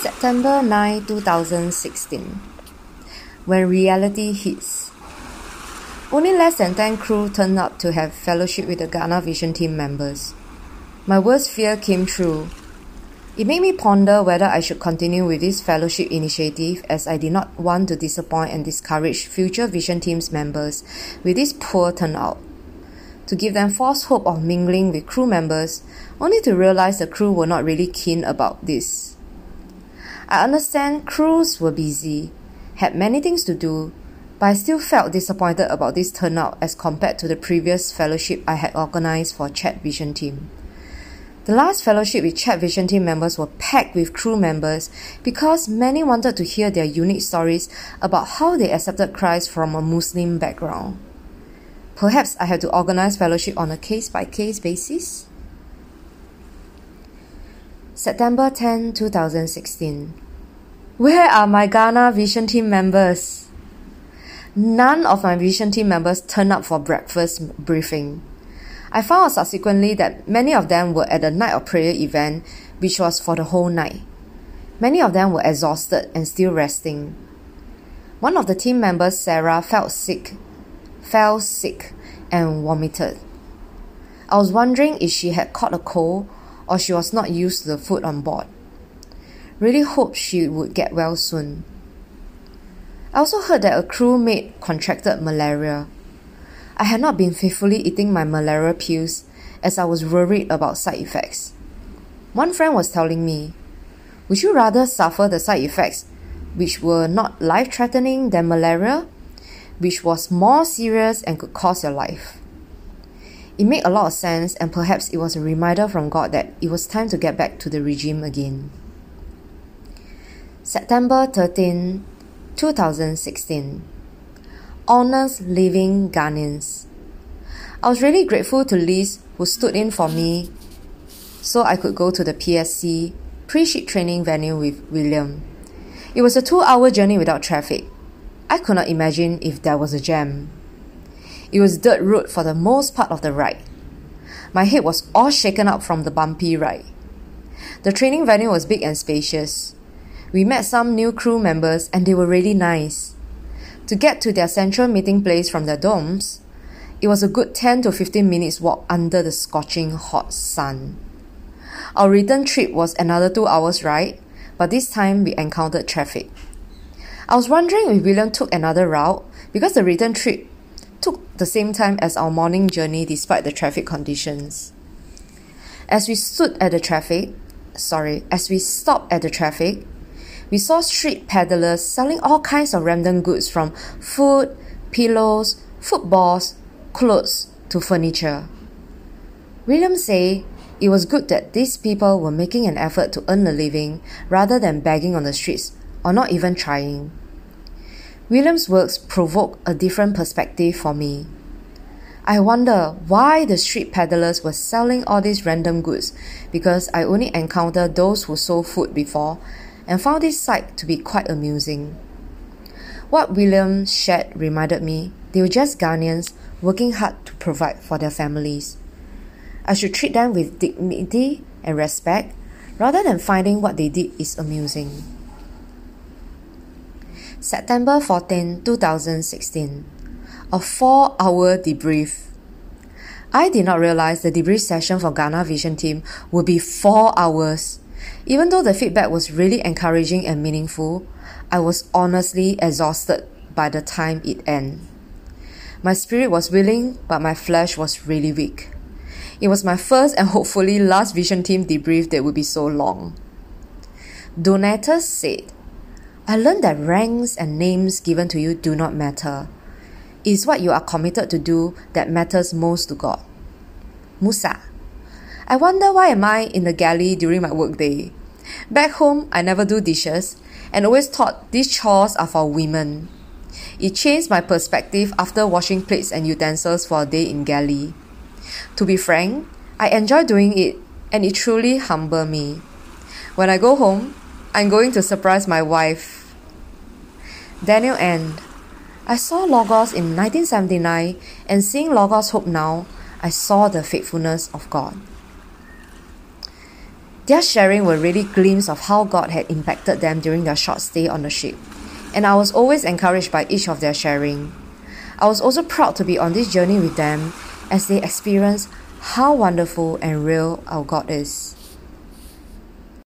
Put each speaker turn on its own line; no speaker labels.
September 9, 2016. When reality hits. Only less than 10 crew turned up to have fellowship with the Ghana Vision team members. My worst fear came true. It made me ponder whether I should continue with this fellowship initiative as I did not want to disappoint and discourage future Vision Teams members with this poor turnout. To give them false hope of mingling with crew members, only to realize the crew were not really keen about this. I understand crews were busy, had many things to do, but I still felt disappointed about this turnout as compared to the previous fellowship I had organized for Chad Vision Team. The last fellowship with Chad Vision Team members were packed with crew members because many wanted to hear their unique stories about how they accepted Christ from a Muslim background. Perhaps I had to organize fellowship on a case by case basis? September 10, 2016. Where are my Ghana Vision Team members? None of my Vision Team members turned up for breakfast briefing. I found out subsequently that many of them were at the night of prayer event, which was for the whole night. Many of them were exhausted and still resting. One of the team members, Sarah, felt sick, fell sick, and vomited. I was wondering if she had caught a cold or she was not used to the food on board. Really hoped she would get well soon. I also heard that a crewmate contracted malaria. I had not been faithfully eating my malaria pills as I was worried about side effects. One friend was telling me, Would you rather suffer the side effects, which were not life threatening, than malaria, which was more serious and could cost your life? It made a lot of sense, and perhaps it was a reminder from God that it was time to get back to the regime again. September 13, 2016. Honest Living Ghanaians. I was really grateful to Liz who stood in for me so I could go to the PSC pre ship training venue with William. It was a two hour journey without traffic. I could not imagine if there was a jam. It was dirt road for the most part of the ride. My head was all shaken up from the bumpy ride. The training venue was big and spacious. We met some new crew members and they were really nice. To get to their central meeting place from their domes, it was a good 10 to 15 minutes walk under the scorching hot sun. Our return trip was another two hours ride, but this time we encountered traffic. I was wondering if William took another route because the return trip took the same time as our morning journey despite the traffic conditions. As we stood at the traffic, sorry, as we stopped at the traffic, we saw street peddlers selling all kinds of random goods from food, pillows, footballs, clothes to furniture. William said it was good that these people were making an effort to earn a living rather than begging on the streets or not even trying. William's works provoke a different perspective for me. I wonder why the street peddlers were selling all these random goods because I only encountered those who sold food before and found this sight to be quite amusing. What William shared reminded me they were just Ghanaians working hard to provide for their families. I should treat them with dignity and respect rather than finding what they did is amusing. September 14, 2016. A four hour debrief. I did not realize the debrief session for Ghana Vision Team would be four hours. Even though the feedback was really encouraging and meaningful, I was honestly exhausted by the time it ended. My spirit was willing, but my flesh was really weak. It was my first and hopefully last Vision Team debrief that would be so long. Donatus said, I learned that ranks and names given to you do not matter. It is what you are committed to do that matters most to God. Musa. I wonder why am I in the galley during my workday. Back home, I never do dishes and always thought these chores are for women. It changed my perspective after washing plates and utensils for a day in galley. To be frank, I enjoy doing it and it truly humbled me. When I go home, I'm going to surprise my wife Daniel End. I saw Logos in 1979 and seeing Logos Hope now, I saw the faithfulness of God. Their sharing were really glimpses of how God had impacted them during their short stay on the ship, and I was always encouraged by each of their sharing. I was also proud to be on this journey with them as they experienced how wonderful and real our God is.